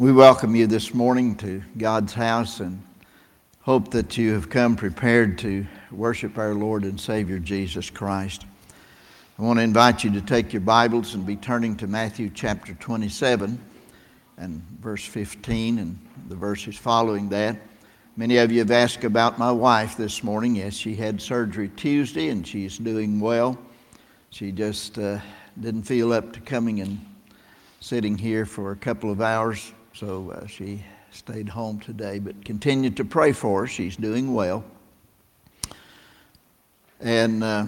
We welcome you this morning to God's house and hope that you have come prepared to worship our Lord and Savior Jesus Christ. I want to invite you to take your Bibles and be turning to Matthew chapter 27 and verse 15 and the verses following that. Many of you have asked about my wife this morning. Yes, she had surgery Tuesday and she's doing well. She just uh, didn't feel up to coming and sitting here for a couple of hours so uh, she stayed home today, but continued to pray for her. She's doing well. And uh,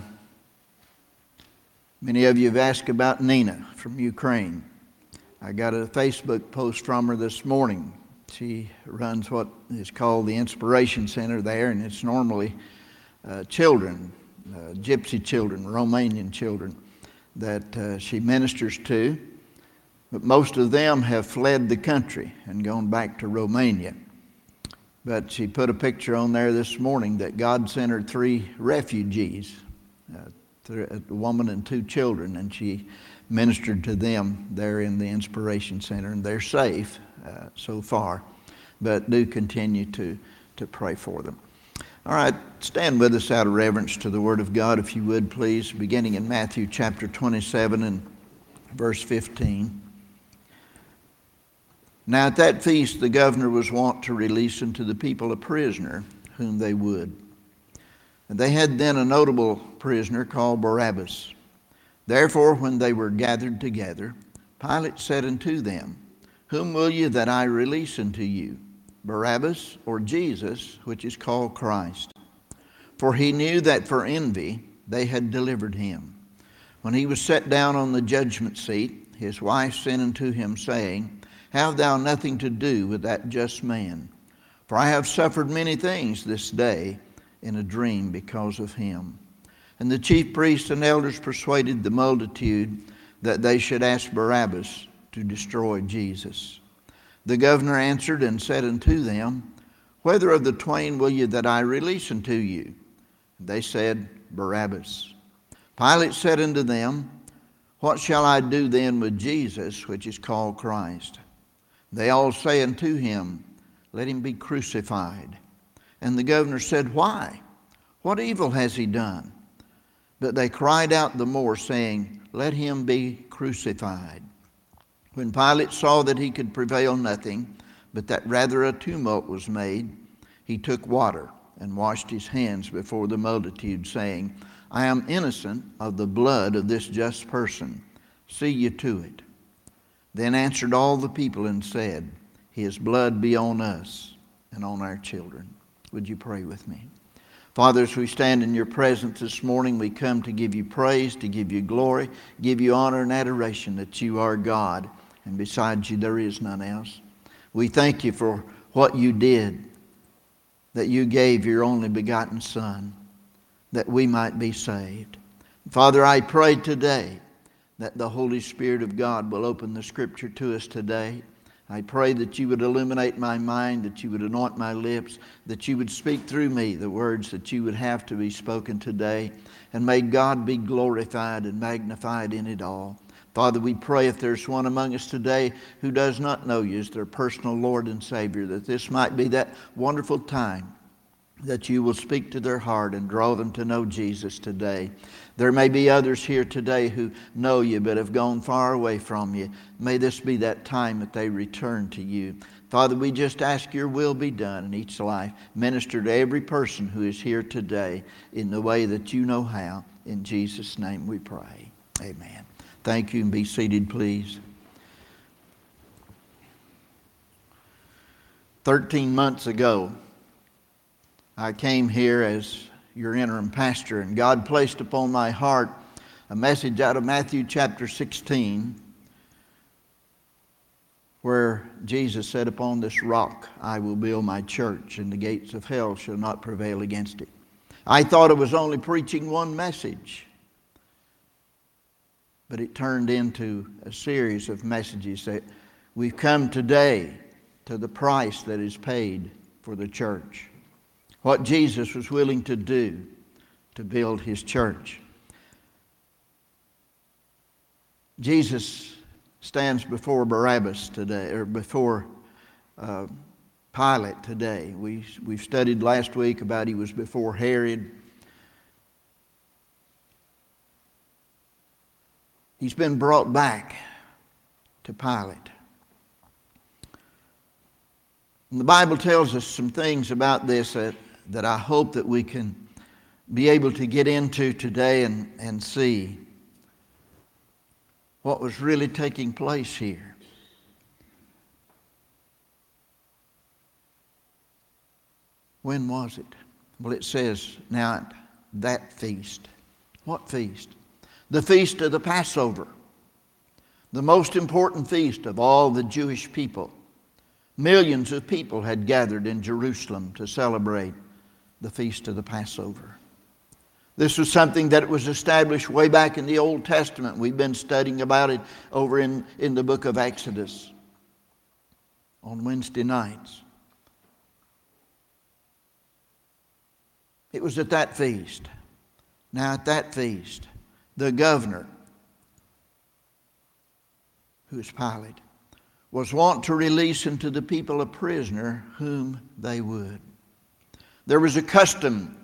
many of you have asked about Nina from Ukraine. I got a Facebook post from her this morning. She runs what is called the Inspiration Center there, and it's normally uh, children, uh, gypsy children, Romanian children, that uh, she ministers to. But most of them have fled the country and gone back to Romania. But she put a picture on there this morning that God sent her three refugees, uh, a woman and two children, and she ministered to them there in the Inspiration Center, and they're safe uh, so far, but do continue to, to pray for them. All right, stand with us out of reverence to the Word of God, if you would, please, beginning in Matthew chapter 27 and verse 15. Now, at that feast, the governor was wont to release unto the people a prisoner whom they would. And they had then a notable prisoner called Barabbas. Therefore, when they were gathered together, Pilate said unto them, Whom will ye that I release unto you, Barabbas or Jesus, which is called Christ? For he knew that for envy they had delivered him. When he was set down on the judgment seat, his wife sent unto him, saying, have thou nothing to do with that just man. For I have suffered many things this day in a dream because of him. And the chief priests and elders persuaded the multitude that they should ask Barabbas to destroy Jesus. The governor answered and said unto them, Whether of the twain will ye that I release unto you? They said, Barabbas. Pilate said unto them, What shall I do then with Jesus, which is called Christ? They all say unto him, Let him be crucified. And the governor said, Why? What evil has he done? But they cried out the more, saying, Let him be crucified. When Pilate saw that he could prevail nothing, but that rather a tumult was made, he took water and washed his hands before the multitude, saying, I am innocent of the blood of this just person. See you to it. Then answered all the people and said, His blood be on us and on our children. Would you pray with me? Father, as we stand in your presence this morning, we come to give you praise, to give you glory, give you honor and adoration that you are God, and besides you there is none else. We thank you for what you did, that you gave your only begotten Son, that we might be saved. Father, I pray today that the Holy Spirit of God will open the Scripture to us today. I pray that you would illuminate my mind, that you would anoint my lips, that you would speak through me the words that you would have to be spoken today. And may God be glorified and magnified in it all. Father, we pray if there's one among us today who does not know you as their personal Lord and Savior, that this might be that wonderful time that you will speak to their heart and draw them to know Jesus today. There may be others here today who know you but have gone far away from you. May this be that time that they return to you. Father, we just ask your will be done in each life. Minister to every person who is here today in the way that you know how. In Jesus' name we pray. Amen. Thank you and be seated, please. 13 months ago, I came here as your interim pastor. And God placed upon my heart a message out of Matthew chapter 16 where Jesus said, Upon this rock I will build my church, and the gates of hell shall not prevail against it. I thought it was only preaching one message, but it turned into a series of messages that we've come today to the price that is paid for the church what Jesus was willing to do to build his church. Jesus stands before Barabbas today, or before uh, Pilate today. We, we've studied last week about he was before Herod. He's been brought back to Pilate. And the Bible tells us some things about this that, that I hope that we can be able to get into today and, and see what was really taking place here. When was it? Well, it says now at that feast. What feast? The feast of the Passover, the most important feast of all the Jewish people. Millions of people had gathered in Jerusalem to celebrate the feast of the Passover. This was something that was established way back in the Old Testament. We've been studying about it over in, in the book of Exodus on Wednesday nights. It was at that feast. Now, at that feast, the governor, who is Pilate, was wont to release unto the people a prisoner whom they would. There was a custom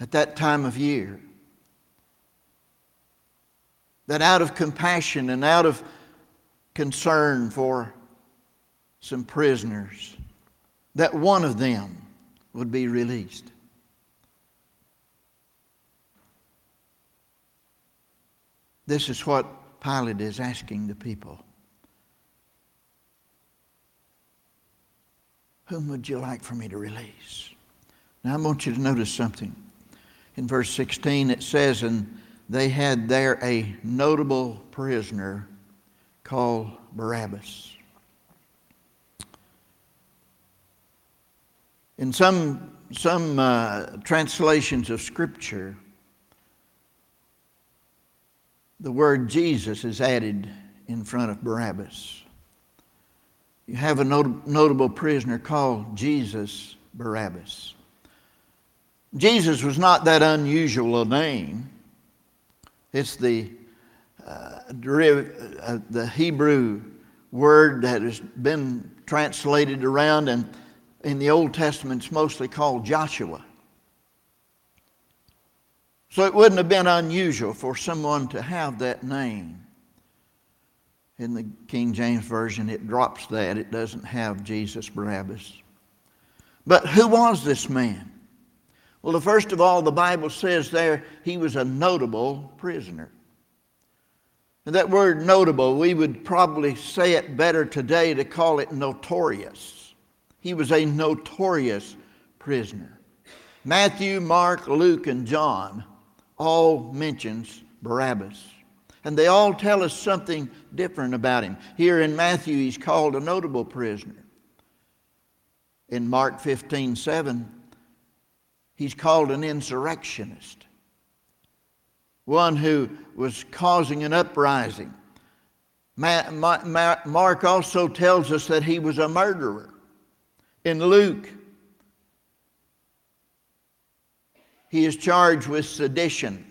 at that time of year that out of compassion and out of concern for some prisoners, that one of them would be released. This is what Pilate is asking the people. Whom would you like for me to release? Now, I want you to notice something. In verse 16, it says, And they had there a notable prisoner called Barabbas. In some, some uh, translations of Scripture, the word Jesus is added in front of Barabbas. You have a not- notable prisoner called Jesus Barabbas. Jesus was not that unusual a name. It's the, uh, deriv- uh, the Hebrew word that has been translated around, and in the Old Testament, it's mostly called Joshua. So it wouldn't have been unusual for someone to have that name. In the King James Version, it drops that. It doesn't have Jesus Barabbas. But who was this man? Well, the first of all, the Bible says there he was a notable prisoner. And that word notable, we would probably say it better today to call it notorious. He was a notorious prisoner. Matthew, Mark, Luke, and John all mentions Barabbas. And they all tell us something different about him. Here in Matthew, he's called a notable prisoner. In Mark 15 7, he's called an insurrectionist, one who was causing an uprising. Mark also tells us that he was a murderer. In Luke, he is charged with sedition,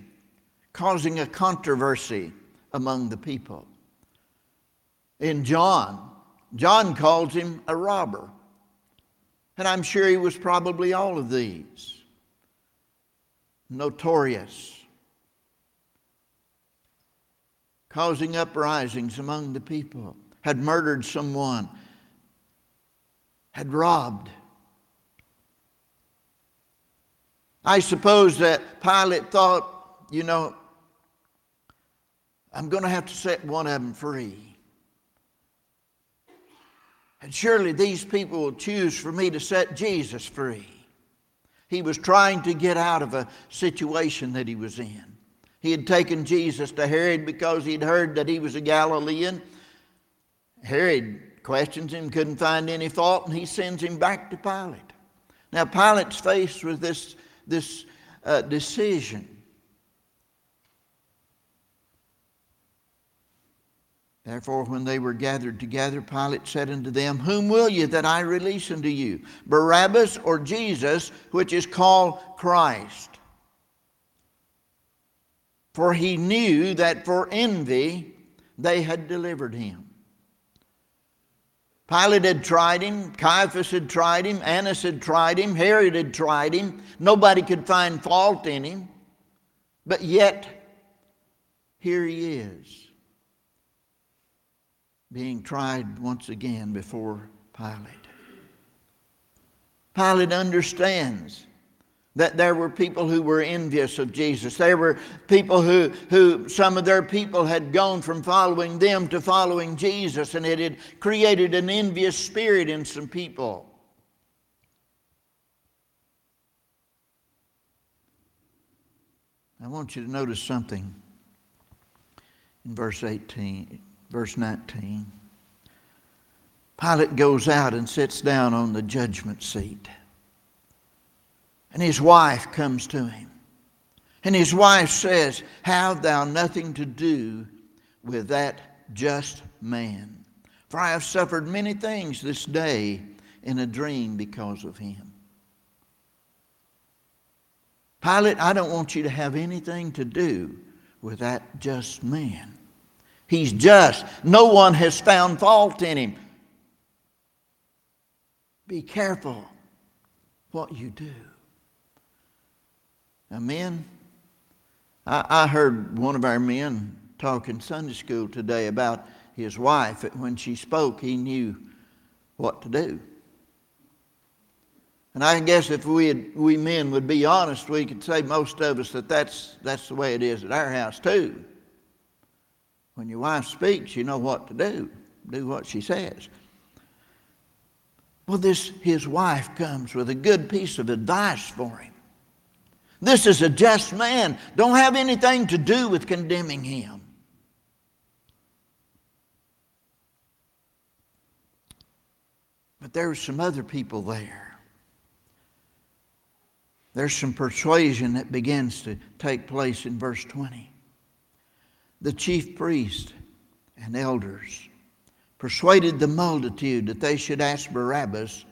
causing a controversy among the people. In John, John calls him a robber. And I'm sure he was probably all of these. Notorious. Causing uprisings among the people. Had murdered someone. Had robbed I suppose that Pilate thought, you know, I'm going to have to set one of them free. And surely these people will choose for me to set Jesus free. He was trying to get out of a situation that he was in. He had taken Jesus to Herod because he'd heard that he was a Galilean. Herod questions him, couldn't find any fault, and he sends him back to Pilate. Now, Pilate's faced with this this uh, decision. Therefore, when they were gathered together, Pilate said unto them, Whom will ye that I release unto you, Barabbas or Jesus, which is called Christ? For he knew that for envy they had delivered him. Pilate had tried him, Caiaphas had tried him, Annas had tried him, Herod had tried him. Nobody could find fault in him. But yet, here he is, being tried once again before Pilate. Pilate understands that there were people who were envious of Jesus. There were people who, who some of their people had gone from following them to following Jesus, and it had created an envious spirit in some people. I want you to notice something in verse 18, verse 19. Pilate goes out and sits down on the judgment seat. And his wife comes to him. And his wife says, Have thou nothing to do with that just man? For I have suffered many things this day in a dream because of him. Pilate, I don't want you to have anything to do with that just man. He's just. No one has found fault in him. Be careful what you do. Now, men, I, I heard one of our men talk in Sunday school today about his wife. When she spoke, he knew what to do. And I guess if we, had, we men would be honest, we could say most of us that that's, that's the way it is at our house too. When your wife speaks, you know what to do. Do what she says. Well, this his wife comes with a good piece of advice for him. This is a just man. Don't have anything to do with condemning him. But there are some other people there. There's some persuasion that begins to take place in verse 20. The chief priest and elders persuaded the multitude that they should ask Barabbas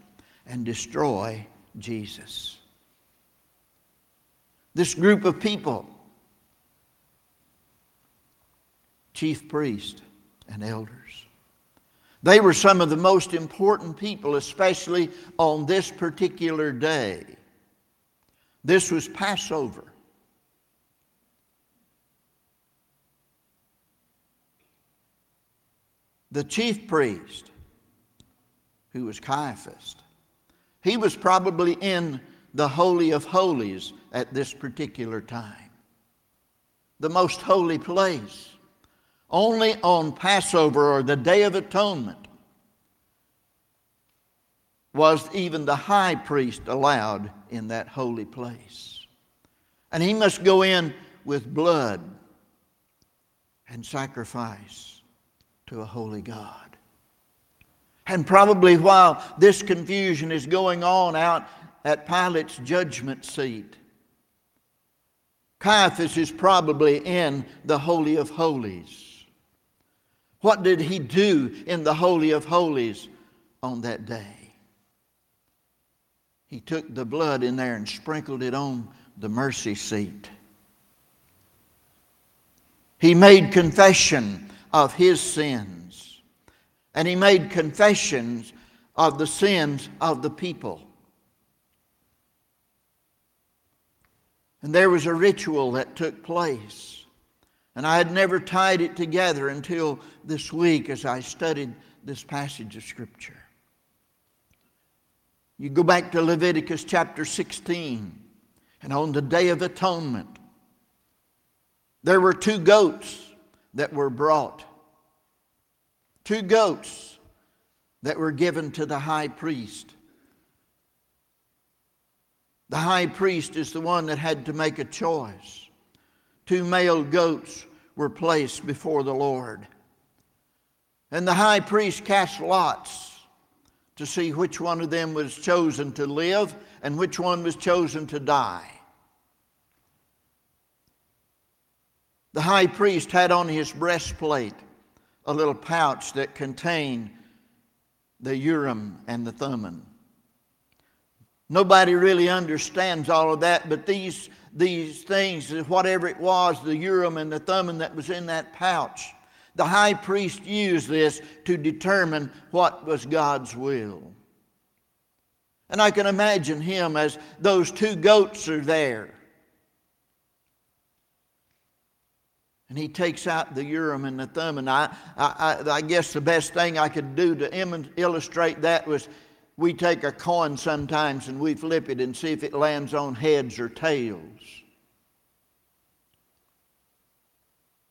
and destroy Jesus this group of people chief priest and elders. They were some of the most important people, especially on this particular day. This was Passover. The chief priest, who was Caiaphas, he was probably in the Holy of Holies at this particular time. The most holy place. Only on Passover or the Day of Atonement was even the high priest allowed in that holy place. And he must go in with blood and sacrifice to a holy God. And probably while this confusion is going on out at Pilate's judgment seat. Caiaphas is probably in the Holy of Holies. What did he do in the Holy of Holies on that day? He took the blood in there and sprinkled it on the mercy seat. He made confession of his sins, and he made confessions of the sins of the people. And there was a ritual that took place. And I had never tied it together until this week as I studied this passage of Scripture. You go back to Leviticus chapter 16, and on the Day of Atonement, there were two goats that were brought. Two goats that were given to the high priest. The high priest is the one that had to make a choice. Two male goats were placed before the Lord. And the high priest cast lots to see which one of them was chosen to live and which one was chosen to die. The high priest had on his breastplate a little pouch that contained the Urim and the Thummim. Nobody really understands all of that, but these, these things, whatever it was, the Urim and the Thummim that was in that pouch, The high priest used this to determine what was God's will. And I can imagine him as those two goats are there. And he takes out the Urim and the Thummim. I, I, I, guess the best thing I could do to illustrate that was we take a coin sometimes and we flip it and see if it lands on heads or tails.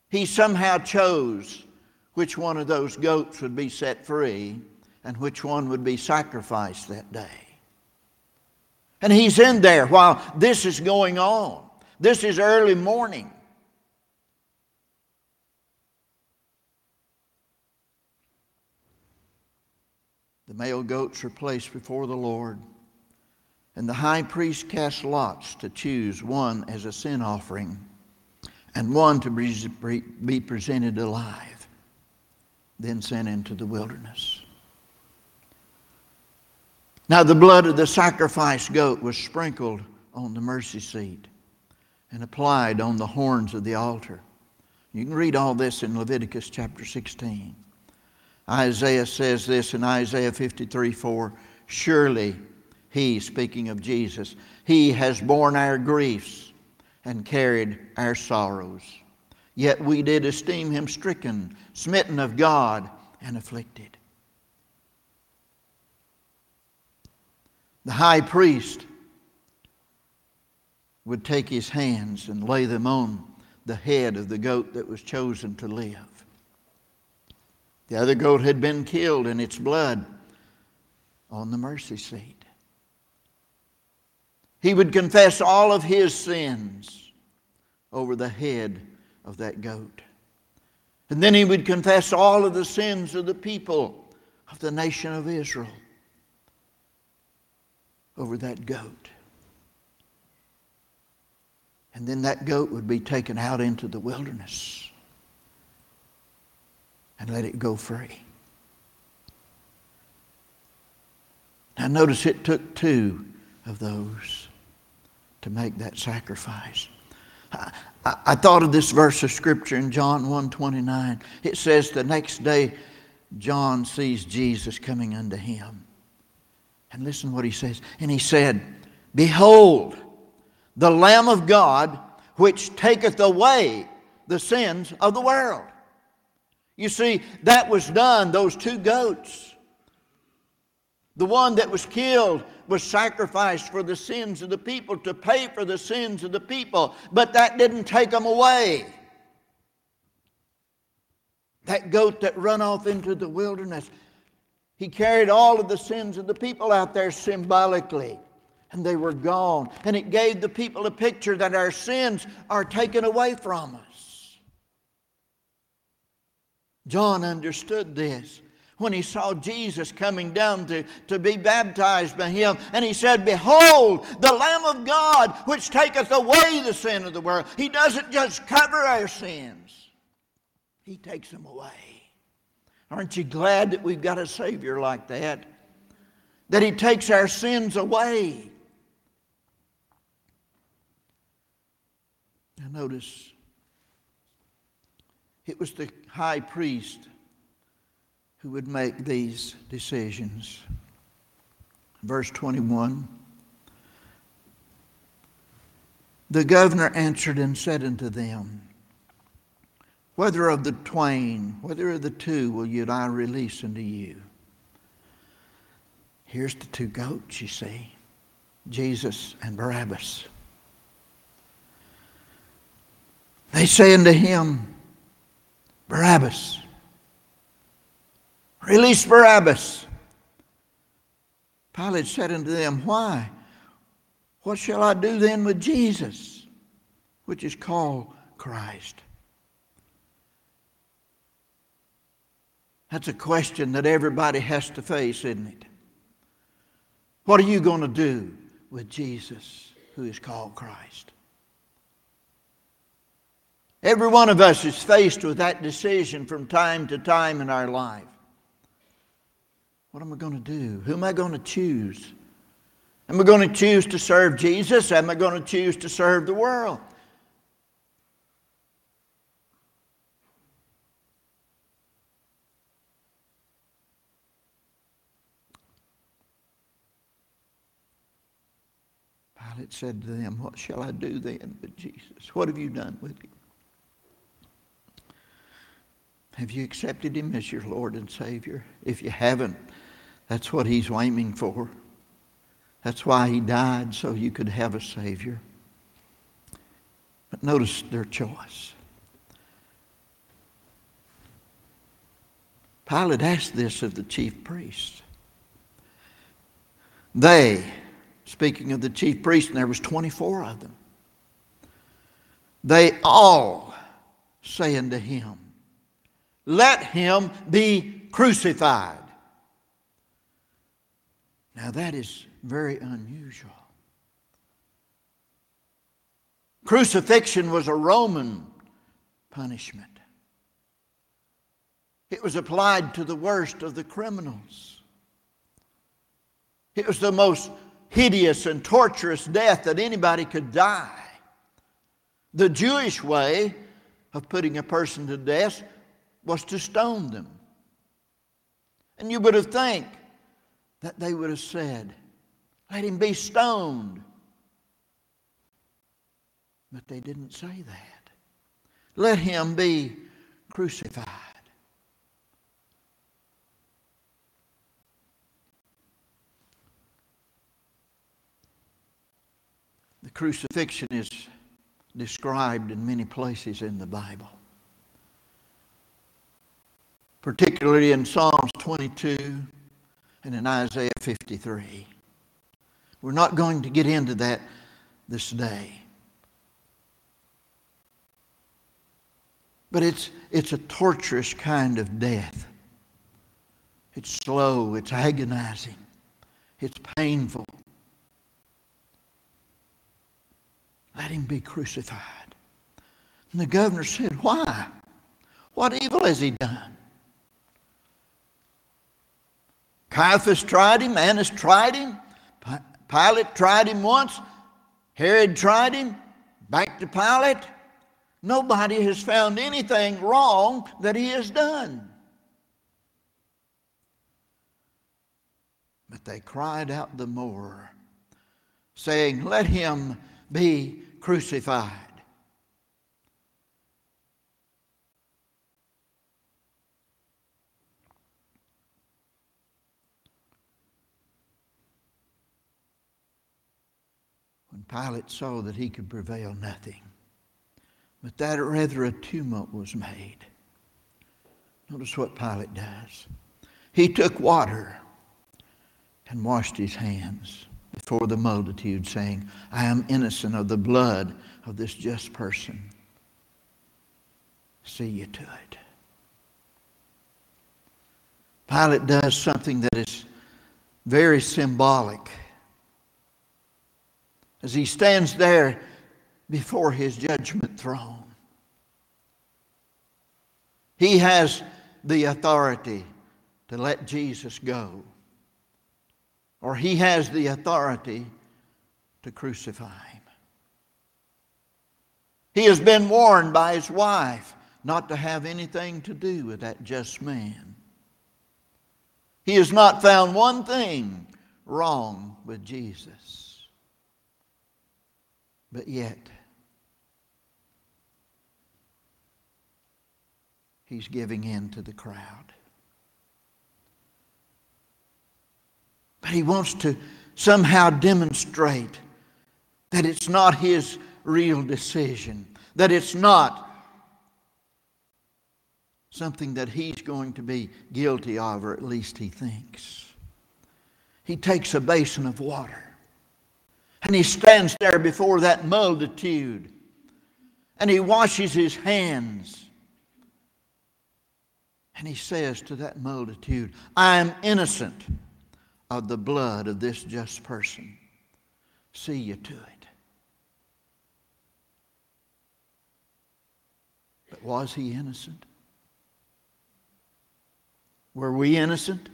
He somehow chose which one of those goats would be set free and which one would be sacrificed that day. And he's in there while this is going on. This is early morning. The male goats are placed before the Lord, and the high priest casts lots to choose one as a sin offering and one to be presented alive, then sent into the wilderness. Now, the blood of the sacrifice goat was sprinkled on the mercy seat and applied on the horns of the altar. You can read all this in Leviticus chapter 16. Isaiah says this in Isaiah 53 4 Surely he, speaking of Jesus, he has borne our griefs and carried our sorrows. Yet we did esteem him stricken, smitten of God, and afflicted. The high priest would take his hands and lay them on the head of the goat that was chosen to live. The other goat had been killed and its blood on the mercy seat. He would confess all of his sins over the head of that goat. And then he would confess all of the sins of the people of the nation of Israel over that goat. And then that goat would be taken out into the wilderness and let it go free. Now, notice it took two of those to make that sacrifice. I, I, I thought of this verse of scripture in John 1:29. It says the next day John sees Jesus coming unto him. And listen what he says. And he said, Behold, the Lamb of God, which taketh away the sins of the world. You see, that was done, those two goats. The one that was killed was sacrificed for the sins of the people to pay for the sins of the people, but that didn't take them away. That goat that run off into the wilderness, he carried all of the sins of the people out there symbolically, and they were gone. And it gave the people a picture that our sins are taken away from us. John understood this when he saw Jesus coming down to, to be baptized by him. And he said, Behold, the Lamb of God, which taketh away the sin of the world. He doesn't just cover our sins, he takes them away. Aren't you glad that we've got a Savior like that? That he takes our sins away. Now, notice it was the high priest who would make these decisions. Verse 21 The governor answered and said unto them, Whether of the twain, whether of the two will yet I release unto you? Here's the two goats, you see Jesus and Barabbas. They say unto him, Barabbas. Release Barabbas. Pilate said unto them, Why? What shall I do then with Jesus, which is called Christ? That's a question that everybody has to face, isn't it? What are you going to do with Jesus, who is called Christ? Every one of us is faced with that decision from time to time in our life. What am I going to do? Who am I going to choose? Am I going to choose to serve Jesus? Am I going to choose to serve the world? Pilate said to them, What shall I do then with Jesus? What have you done with him? Have you accepted him as your Lord and Savior? If you haven't, that's what he's aiming for. That's why he died, so you could have a Savior. But notice their choice. Pilate asked this of the chief priests. They, speaking of the chief priests, and there was 24 of them, they all say unto him, Let him be crucified. Now that is very unusual. Crucifixion was a Roman punishment. It was applied to the worst of the criminals. It was the most hideous and torturous death that anybody could die. The Jewish way of putting a person to death was to stone them. And you would have think that they would have said, let him be stoned. But they didn't say that. Let him be crucified. The crucifixion is described in many places in the Bible, particularly in Psalms 22 and in Isaiah 53. We're not going to get into that this day. But it's, it's a torturous kind of death. It's slow, it's agonizing, it's painful. Let him be crucified. And the governor said, Why? What evil has he done? Caiaphas tried him, Annas tried him, Pilate tried him once, Herod tried him, back to Pilate. Nobody has found anything wrong that he has done. But they cried out the more, saying, Let him be crucified. When Pilate saw that he could prevail nothing, but that rather a tumult was made. Notice what Pilate does. He took water and washed his hands before the multitude, saying, I am innocent of the blood of this just person. See you to it. Pilate does something that is very symbolic. As he stands there before his judgment throne, he has the authority to let Jesus go or he has the authority to crucify him. He has been warned by his wife not to have anything to do with that just man. He has not found one thing wrong with Jesus. But yet, he's giving in to the crowd. But he wants to somehow demonstrate that it's not his real decision, that it's not something that he's going to be guilty of, or at least he thinks. He takes a basin of water and he stands there before that multitude and he washes his hands. And he says to that multitude, I am innocent of the blood of this just person. See you to it. But was he innocent? Were we innocent?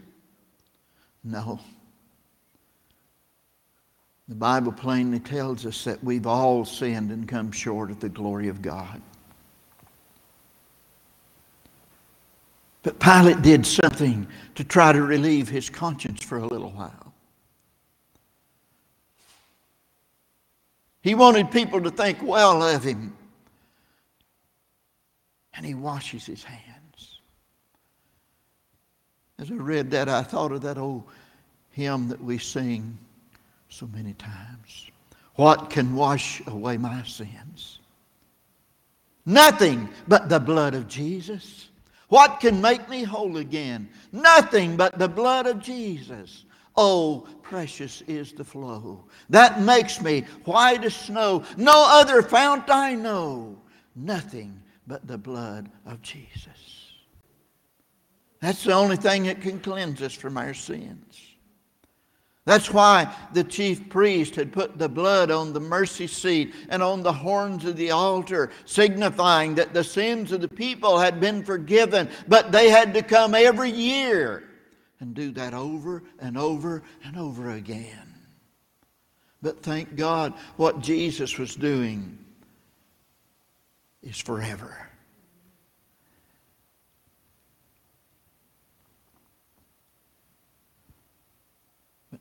No. The Bible plainly tells us that we've all sinned and come short of the glory of God. But Pilate did something to try to relieve his conscience for a little while. He wanted people to think well of him. And he washes his hands. As I read that, I thought of that old hymn that we sing so many times. What can wash away my sins? Nothing but the blood of Jesus. What can make me whole again? Nothing but the blood of Jesus. Oh, precious is the flow that makes me white as snow. No other fount I know. Nothing but the blood of Jesus. That's the only thing that can cleanse us from our sins. That's why the chief priest had put the blood on the mercy seat and on the horns of the altar, signifying that the sins of the people had been forgiven, but they had to come every year and do that over and over and over again. But thank God, what Jesus was doing is forever.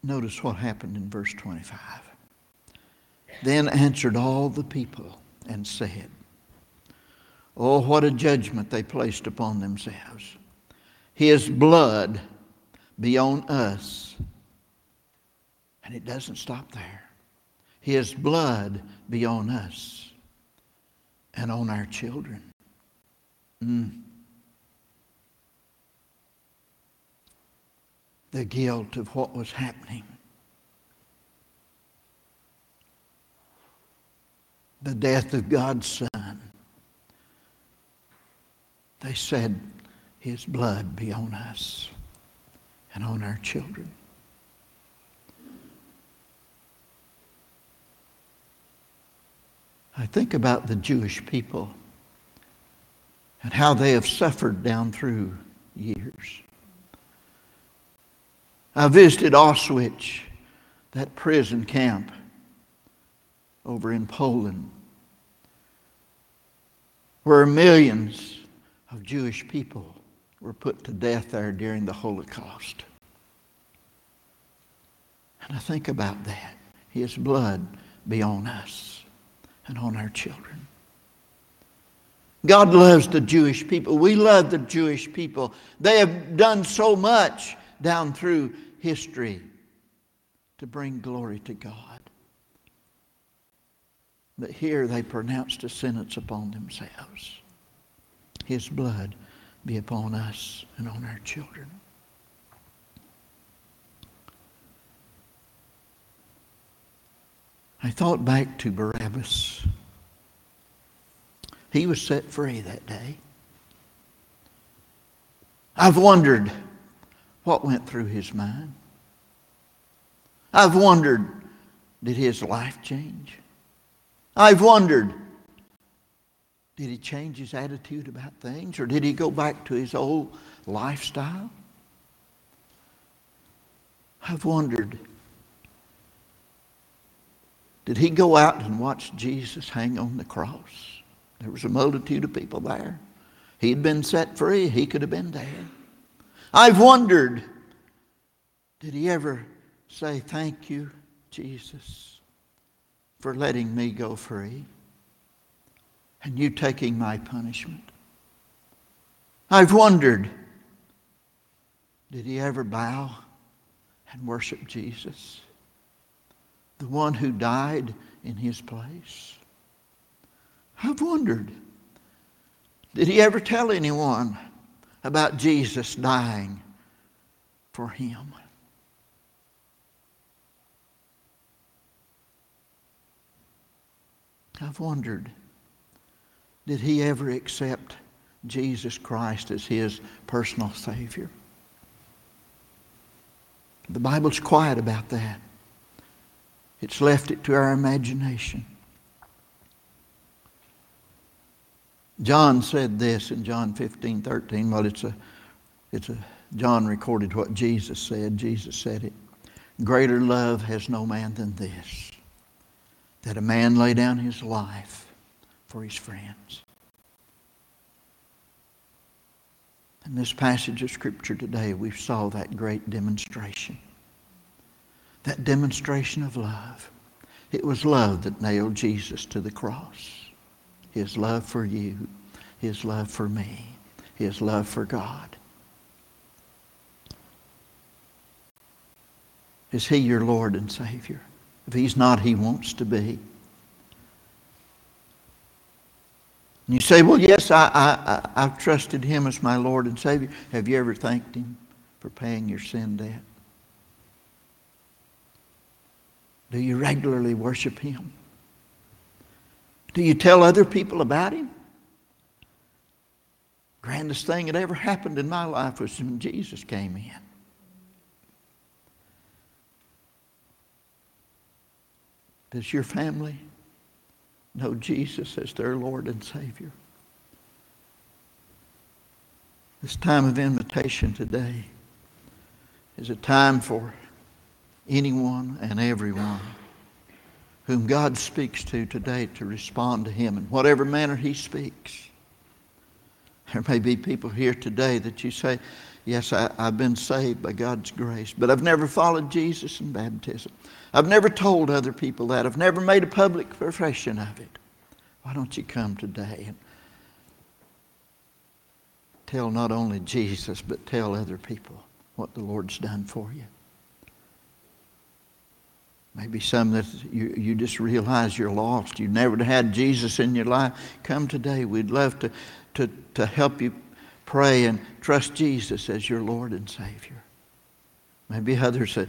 Notice what happened in verse 25. Then answered all the people and said, Oh, what a judgment they placed upon themselves. His blood be on us. And it doesn't stop there. His blood be on us and on our children. Mm. The guilt of what was happening. The death of God's Son. They said, His blood be on us and on our children. I think about the Jewish people and how they have suffered down through years. I visited Auschwitz, that prison camp over in Poland, where millions of Jewish people were put to death there during the Holocaust. And I think about that. His blood be on us and on our children. God loves the Jewish people. We love the Jewish people. They have done so much down through history to bring glory to God. But here they pronounced a sentence upon themselves His blood be upon us and on our children. I thought back to Barabbas. He was set free that day. I've wondered what went through his mind? I've wondered, did his life change? I've wondered, did he change his attitude about things or did he go back to his old lifestyle? I've wondered, did he go out and watch Jesus hang on the cross? There was a multitude of people there. He'd been set free. He could have been there. I've wondered did he ever say, Thank you, Jesus, for letting me go free and you taking my punishment? I've wondered did he ever bow and worship Jesus, the one who died in his place? I've wondered did he ever tell anyone about Jesus dying for him. I've wondered did he ever accept Jesus Christ as his personal Savior? The Bible's quiet about that. It's left it to our imagination. John said this in John 15, 13. Well, it's a, it's a, John recorded what Jesus said. Jesus said it. Greater love has no man than this, that a man lay down his life for his friends. In this passage of Scripture today, we saw that great demonstration. That demonstration of love. It was love that nailed Jesus to the cross. His love for you, His love for me, His love for God. Is He your Lord and Savior? If He's not, He wants to be. And you say, well, yes, I, I, I've trusted Him as my Lord and Savior. Have you ever thanked Him for paying your sin debt? Do you regularly worship Him? Do you tell other people about Him? Grandest thing that ever happened in my life was when Jesus came in. Does your family know Jesus as their Lord and Savior? This time of invitation today is a time for anyone and everyone whom God speaks to today to respond to Him in whatever manner He speaks. There may be people here today that you say, Yes, I, have been saved by God's grace, but I've never followed Jesus in baptism. I've never told other people that. I've never made a public profession of it. Why don't you come today and tell not only Jesus, but tell other people what the Lord's done for you? Maybe some that you, you just realize you're lost. You've never had Jesus in your life. Come today. We'd love to, to, to help you pray and trust Jesus as your Lord and Savior. Maybe others say,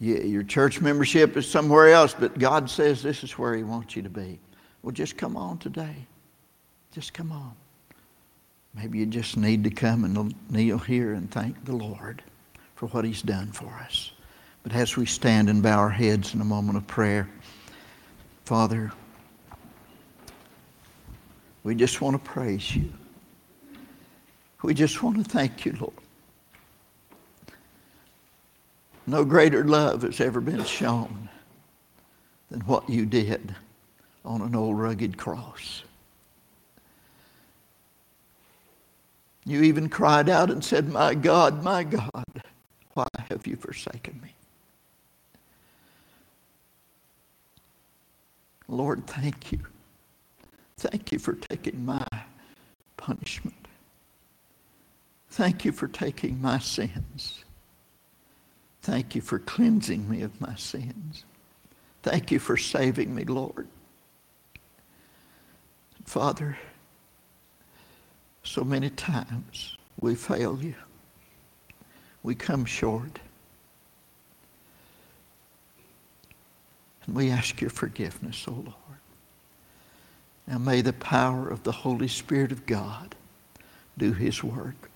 your church membership is somewhere else, but God says this is where He wants you to be. Well, just come on today. Just come on. Maybe you just need to come and kneel here and thank the Lord for what He's done for us. But as we stand and bow our heads in a moment of prayer, Father, we just want to praise you. We just want to thank you, Lord. No greater love has ever been shown than what you did on an old rugged cross. You even cried out and said, My God, my God, why have you forsaken me? Lord, thank you. Thank you for taking my punishment. Thank you for taking my sins. Thank you for cleansing me of my sins. Thank you for saving me, Lord. Father, so many times we fail you. We come short. And we ask your forgiveness, O oh Lord. Now may the power of the Holy Spirit of God do his work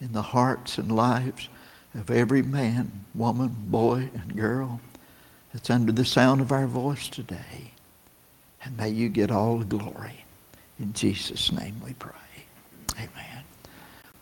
in the hearts and lives of every man, woman, boy, and girl that's under the sound of our voice today. And may you get all the glory. In Jesus' name we pray. Amen.